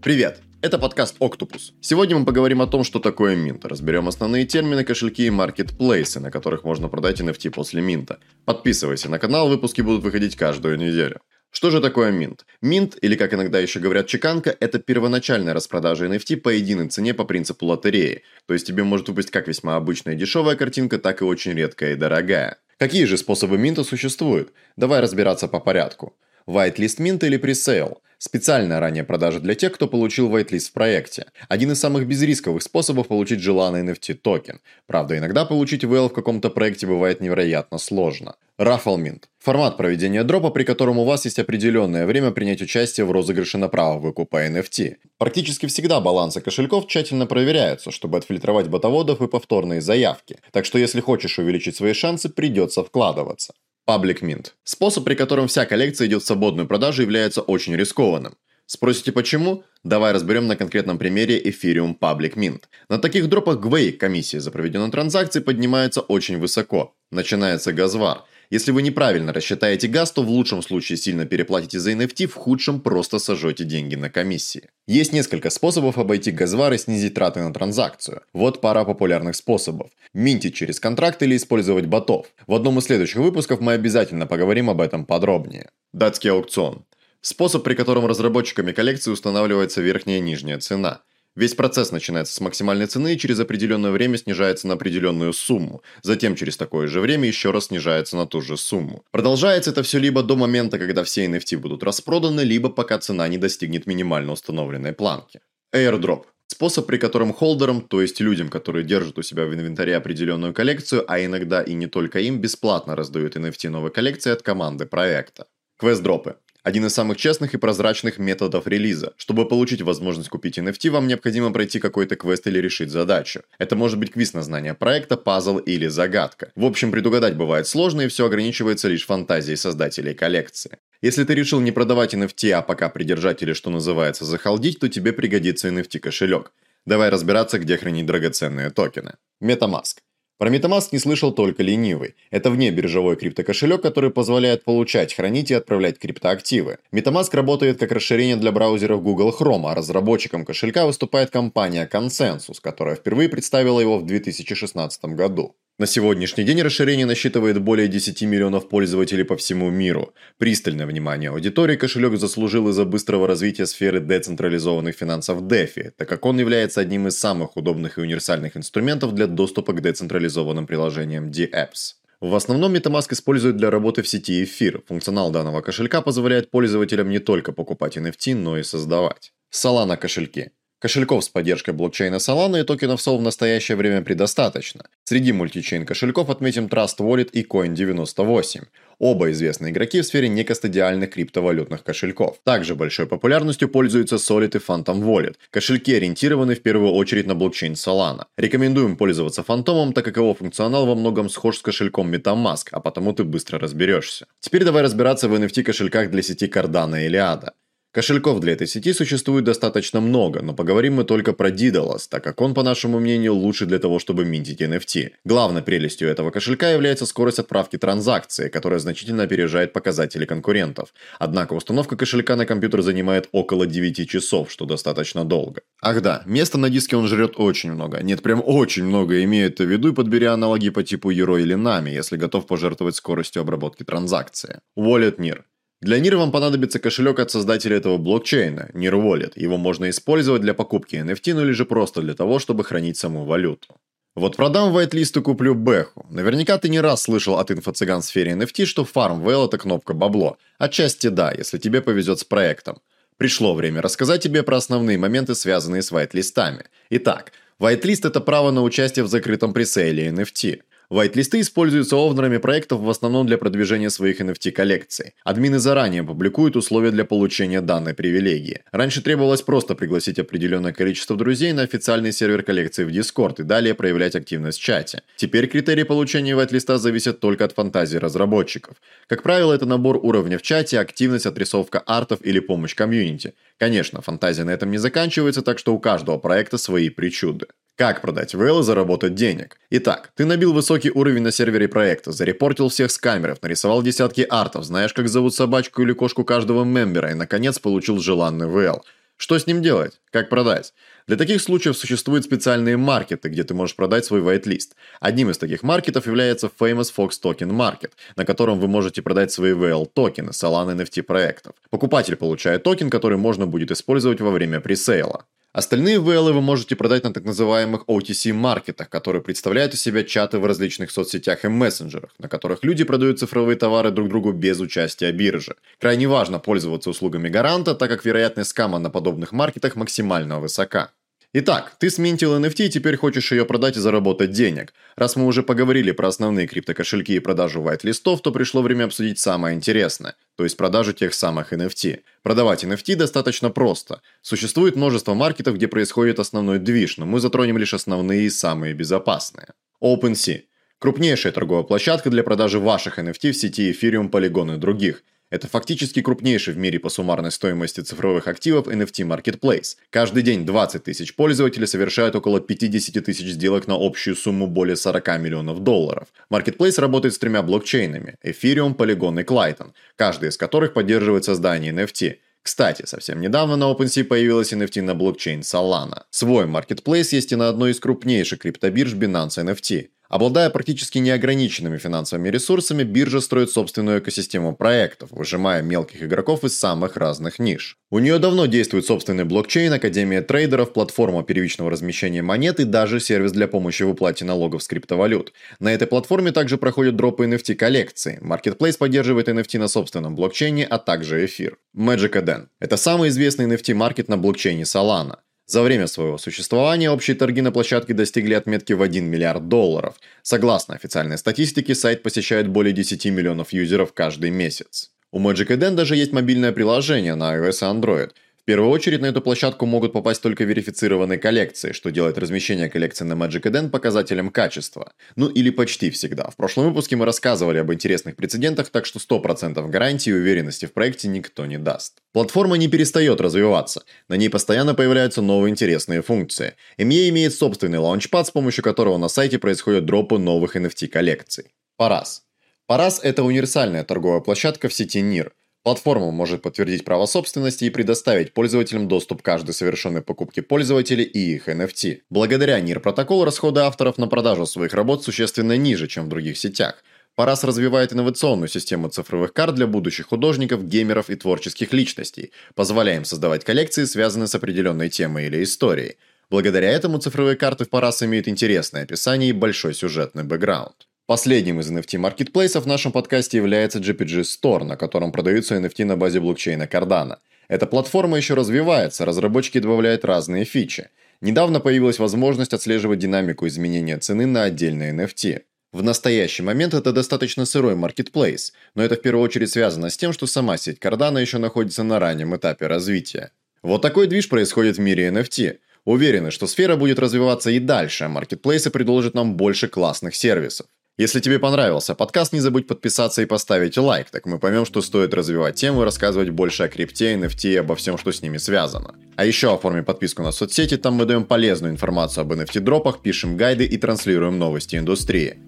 Привет! Это подкаст Octopus. Сегодня мы поговорим о том, что такое минт. Разберем основные термины, кошельки и маркетплейсы, на которых можно продать NFT после минта. Подписывайся на канал, выпуски будут выходить каждую неделю. Что же такое минт? Минт, или как иногда еще говорят чеканка, это первоначальная распродажа NFT по единой цене по принципу лотереи. То есть тебе может выпасть как весьма обычная дешевая картинка, так и очень редкая и дорогая. Какие же способы минта существуют? Давай разбираться по порядку. Whitelist Mint или Presale – специальная ранняя продажа для тех, кто получил whitelist в проекте. Один из самых безрисковых способов получить желанный NFT токен. Правда, иногда получить VL в каком-то проекте бывает невероятно сложно. Raffle Mint – формат проведения дропа, при котором у вас есть определенное время принять участие в розыгрыше на право выкупа NFT. Практически всегда балансы кошельков тщательно проверяются, чтобы отфильтровать ботоводов и повторные заявки. Так что если хочешь увеличить свои шансы, придется вкладываться. Public Mint. Способ, при котором вся коллекция идет в свободную продажу, является очень рискованным. Спросите почему? Давай разберем на конкретном примере Ethereum Public Mint. На таких дропах GWAY комиссия за проведенную транзакцию поднимается очень высоко. Начинается газвар – если вы неправильно рассчитаете газ, то в лучшем случае сильно переплатите за NFT, в худшем просто сожжете деньги на комиссии. Есть несколько способов обойти газвар и снизить траты на транзакцию. Вот пара популярных способов. Минтить через контракт или использовать ботов. В одном из следующих выпусков мы обязательно поговорим об этом подробнее. Датский аукцион. Способ, при котором разработчиками коллекции устанавливается верхняя и нижняя цена. Весь процесс начинается с максимальной цены и через определенное время снижается на определенную сумму. Затем через такое же время еще раз снижается на ту же сумму. Продолжается это все либо до момента, когда все NFT будут распроданы, либо пока цена не достигнет минимально установленной планки. Airdrop Способ, при котором холдерам, то есть людям, которые держат у себя в инвентаре определенную коллекцию, а иногда и не только им, бесплатно раздают NFT новой коллекции от команды проекта. Квест-дропы. Один из самых честных и прозрачных методов релиза. Чтобы получить возможность купить NFT, вам необходимо пройти какой-то квест или решить задачу. Это может быть квиз на знание проекта, пазл или загадка. В общем, предугадать бывает сложно и все ограничивается лишь фантазией создателей коллекции. Если ты решил не продавать NFT, а пока придержать или, что называется, захалдить, то тебе пригодится NFT кошелек. Давай разбираться, где хранить драгоценные токены. MetaMask. Про MetaMask не слышал только ленивый. Это вне биржевой криптокошелек, который позволяет получать, хранить и отправлять криптоактивы. MetaMask работает как расширение для браузеров Google Chrome, а разработчиком кошелька выступает компания Consensus, которая впервые представила его в 2016 году. На сегодняшний день расширение насчитывает более 10 миллионов пользователей по всему миру. Пристальное внимание аудитории кошелек заслужил из-за быстрого развития сферы децентрализованных финансов DeFi, так как он является одним из самых удобных и универсальных инструментов для доступа к децентрализованным приложениям DApps. В основном MetaMask используют для работы в сети эфир. Функционал данного кошелька позволяет пользователям не только покупать NFT, но и создавать. Solana кошельки. Кошельков с поддержкой блокчейна Solana и токенов SOL в настоящее время предостаточно. Среди мультичейн кошельков отметим Trust Wallet и Coin98. Оба известные игроки в сфере некостадиальных криптовалютных кошельков. Также большой популярностью пользуются Solid и Phantom Wallet. Кошельки ориентированы в первую очередь на блокчейн Solana. Рекомендуем пользоваться Фантомом, так как его функционал во многом схож с кошельком MetaMask, а потому ты быстро разберешься. Теперь давай разбираться в NFT кошельках для сети Cardano или ADA. Кошельков для этой сети существует достаточно много, но поговорим мы только про Daedalus, так как он, по нашему мнению, лучше для того, чтобы минтить NFT. Главной прелестью этого кошелька является скорость отправки транзакции, которая значительно опережает показатели конкурентов. Однако установка кошелька на компьютер занимает около 9 часов, что достаточно долго. Ах да, места на диске он жрет очень много. Нет, прям очень много, имея это в виду и подбери аналоги по типу Euro или Nami, если готов пожертвовать скоростью обработки транзакции. Wallet NIR. Для NIR вам понадобится кошелек от создателя этого блокчейна, NIR Wallet. Его можно использовать для покупки NFT, ну или же просто для того, чтобы хранить саму валюту. Вот продам whitelist и куплю Бэху. Наверняка ты не раз слышал от инфо-цыган в сфере NFT, что Farm Whale это кнопка бабло. Отчасти да, если тебе повезет с проектом. Пришло время рассказать тебе про основные моменты, связанные с whitelistами. Итак, whitelist это право на участие в закрытом пресейле NFT. Вайт-листы используются овнерами проектов в основном для продвижения своих NFT-коллекций. Админы заранее публикуют условия для получения данной привилегии. Раньше требовалось просто пригласить определенное количество друзей на официальный сервер коллекции в Discord и далее проявлять активность в чате. Теперь критерии получения вайт-листа зависят только от фантазии разработчиков. Как правило, это набор уровня в чате, активность, отрисовка артов или помощь комьюнити. Конечно, фантазия на этом не заканчивается, так что у каждого проекта свои причуды. Как продать VL и заработать денег? Итак, ты набил высокий уровень на сервере проекта, зарепортил всех с камеров, нарисовал десятки артов, знаешь, как зовут собачку или кошку каждого мембера и, наконец, получил желанный VL. Что с ним делать? Как продать? Для таких случаев существуют специальные маркеты, где ты можешь продать свой whitelist. Одним из таких маркетов является Famous Fox Token Market, на котором вы можете продать свои VL токены Solana NFT проектов. Покупатель получает токен, который можно будет использовать во время пресейла. Остальные VL вы можете продать на так называемых OTC-маркетах, которые представляют из себя чаты в различных соцсетях и мессенджерах, на которых люди продают цифровые товары друг другу без участия биржи. Крайне важно пользоваться услугами гаранта, так как вероятность скама на подобных маркетах максимально высока. Итак, ты сминтил NFT и теперь хочешь ее продать и заработать денег. Раз мы уже поговорили про основные криптокошельки и продажу white-листов, то пришло время обсудить самое интересное, то есть продажу тех самых NFT. Продавать NFT достаточно просто. Существует множество маркетов, где происходит основной движ, но мы затронем лишь основные и самые безопасные. OpenSea. Крупнейшая торговая площадка для продажи ваших NFT в сети Ethereum, Polygon и других – это фактически крупнейший в мире по суммарной стоимости цифровых активов NFT Marketplace. Каждый день 20 тысяч пользователей совершают около 50 тысяч сделок на общую сумму более 40 миллионов долларов. Marketplace работает с тремя блокчейнами – Ethereum, Polygon и Clayton, каждый из которых поддерживает создание NFT. Кстати, совсем недавно на OpenSea появилась NFT на блокчейн Solana. Свой marketplace есть и на одной из крупнейших криптобирж Binance NFT. Обладая практически неограниченными финансовыми ресурсами, биржа строит собственную экосистему проектов, выжимая мелких игроков из самых разных ниш. У нее давно действует собственный блокчейн, академия трейдеров, платформа первичного размещения монет и даже сервис для помощи в уплате налогов с криптовалют. На этой платформе также проходят дропы NFT коллекции. Marketplace поддерживает NFT на собственном блокчейне, а также эфир. Magic Eden – это самый известный NFT-маркет на блокчейне Solana. За время своего существования общие торги на площадке достигли отметки в 1 миллиард долларов. Согласно официальной статистике, сайт посещает более 10 миллионов юзеров каждый месяц. У Magic Eden даже есть мобильное приложение на iOS и Android – первую очередь на эту площадку могут попасть только верифицированные коллекции, что делает размещение коллекции на Magic Eden показателем качества. Ну или почти всегда. В прошлом выпуске мы рассказывали об интересных прецедентах, так что 100% гарантии и уверенности в проекте никто не даст. Платформа не перестает развиваться. На ней постоянно появляются новые интересные функции. ME имеет собственный лаунчпад, с помощью которого на сайте происходят дропы новых NFT коллекций. Парас. Парас – это универсальная торговая площадка в сети NIR. Платформа может подтвердить право собственности и предоставить пользователям доступ к каждой совершенной покупке пользователей и их NFT. Благодаря NIR протоколу расходы авторов на продажу своих работ существенно ниже, чем в других сетях. Парас развивает инновационную систему цифровых карт для будущих художников, геймеров и творческих личностей, позволяя им создавать коллекции, связанные с определенной темой или историей. Благодаря этому цифровые карты в Парас имеют интересное описание и большой сюжетный бэкграунд. Последним из NFT-маркетплейсов в нашем подкасте является GPG Store, на котором продаются NFT на базе блокчейна Cardano. Эта платформа еще развивается, разработчики добавляют разные фичи. Недавно появилась возможность отслеживать динамику изменения цены на отдельные NFT. В настоящий момент это достаточно сырой маркетплейс, но это в первую очередь связано с тем, что сама сеть Cardano еще находится на раннем этапе развития. Вот такой движ происходит в мире NFT. Уверены, что сфера будет развиваться и дальше, а маркетплейсы предложат нам больше классных сервисов. Если тебе понравился подкаст, не забудь подписаться и поставить лайк, так мы поймем, что стоит развивать тему и рассказывать больше о крипте, NFT и обо всем, что с ними связано. А еще оформи подписку на соцсети, там мы даем полезную информацию об NFT-дропах, пишем гайды и транслируем новости индустрии.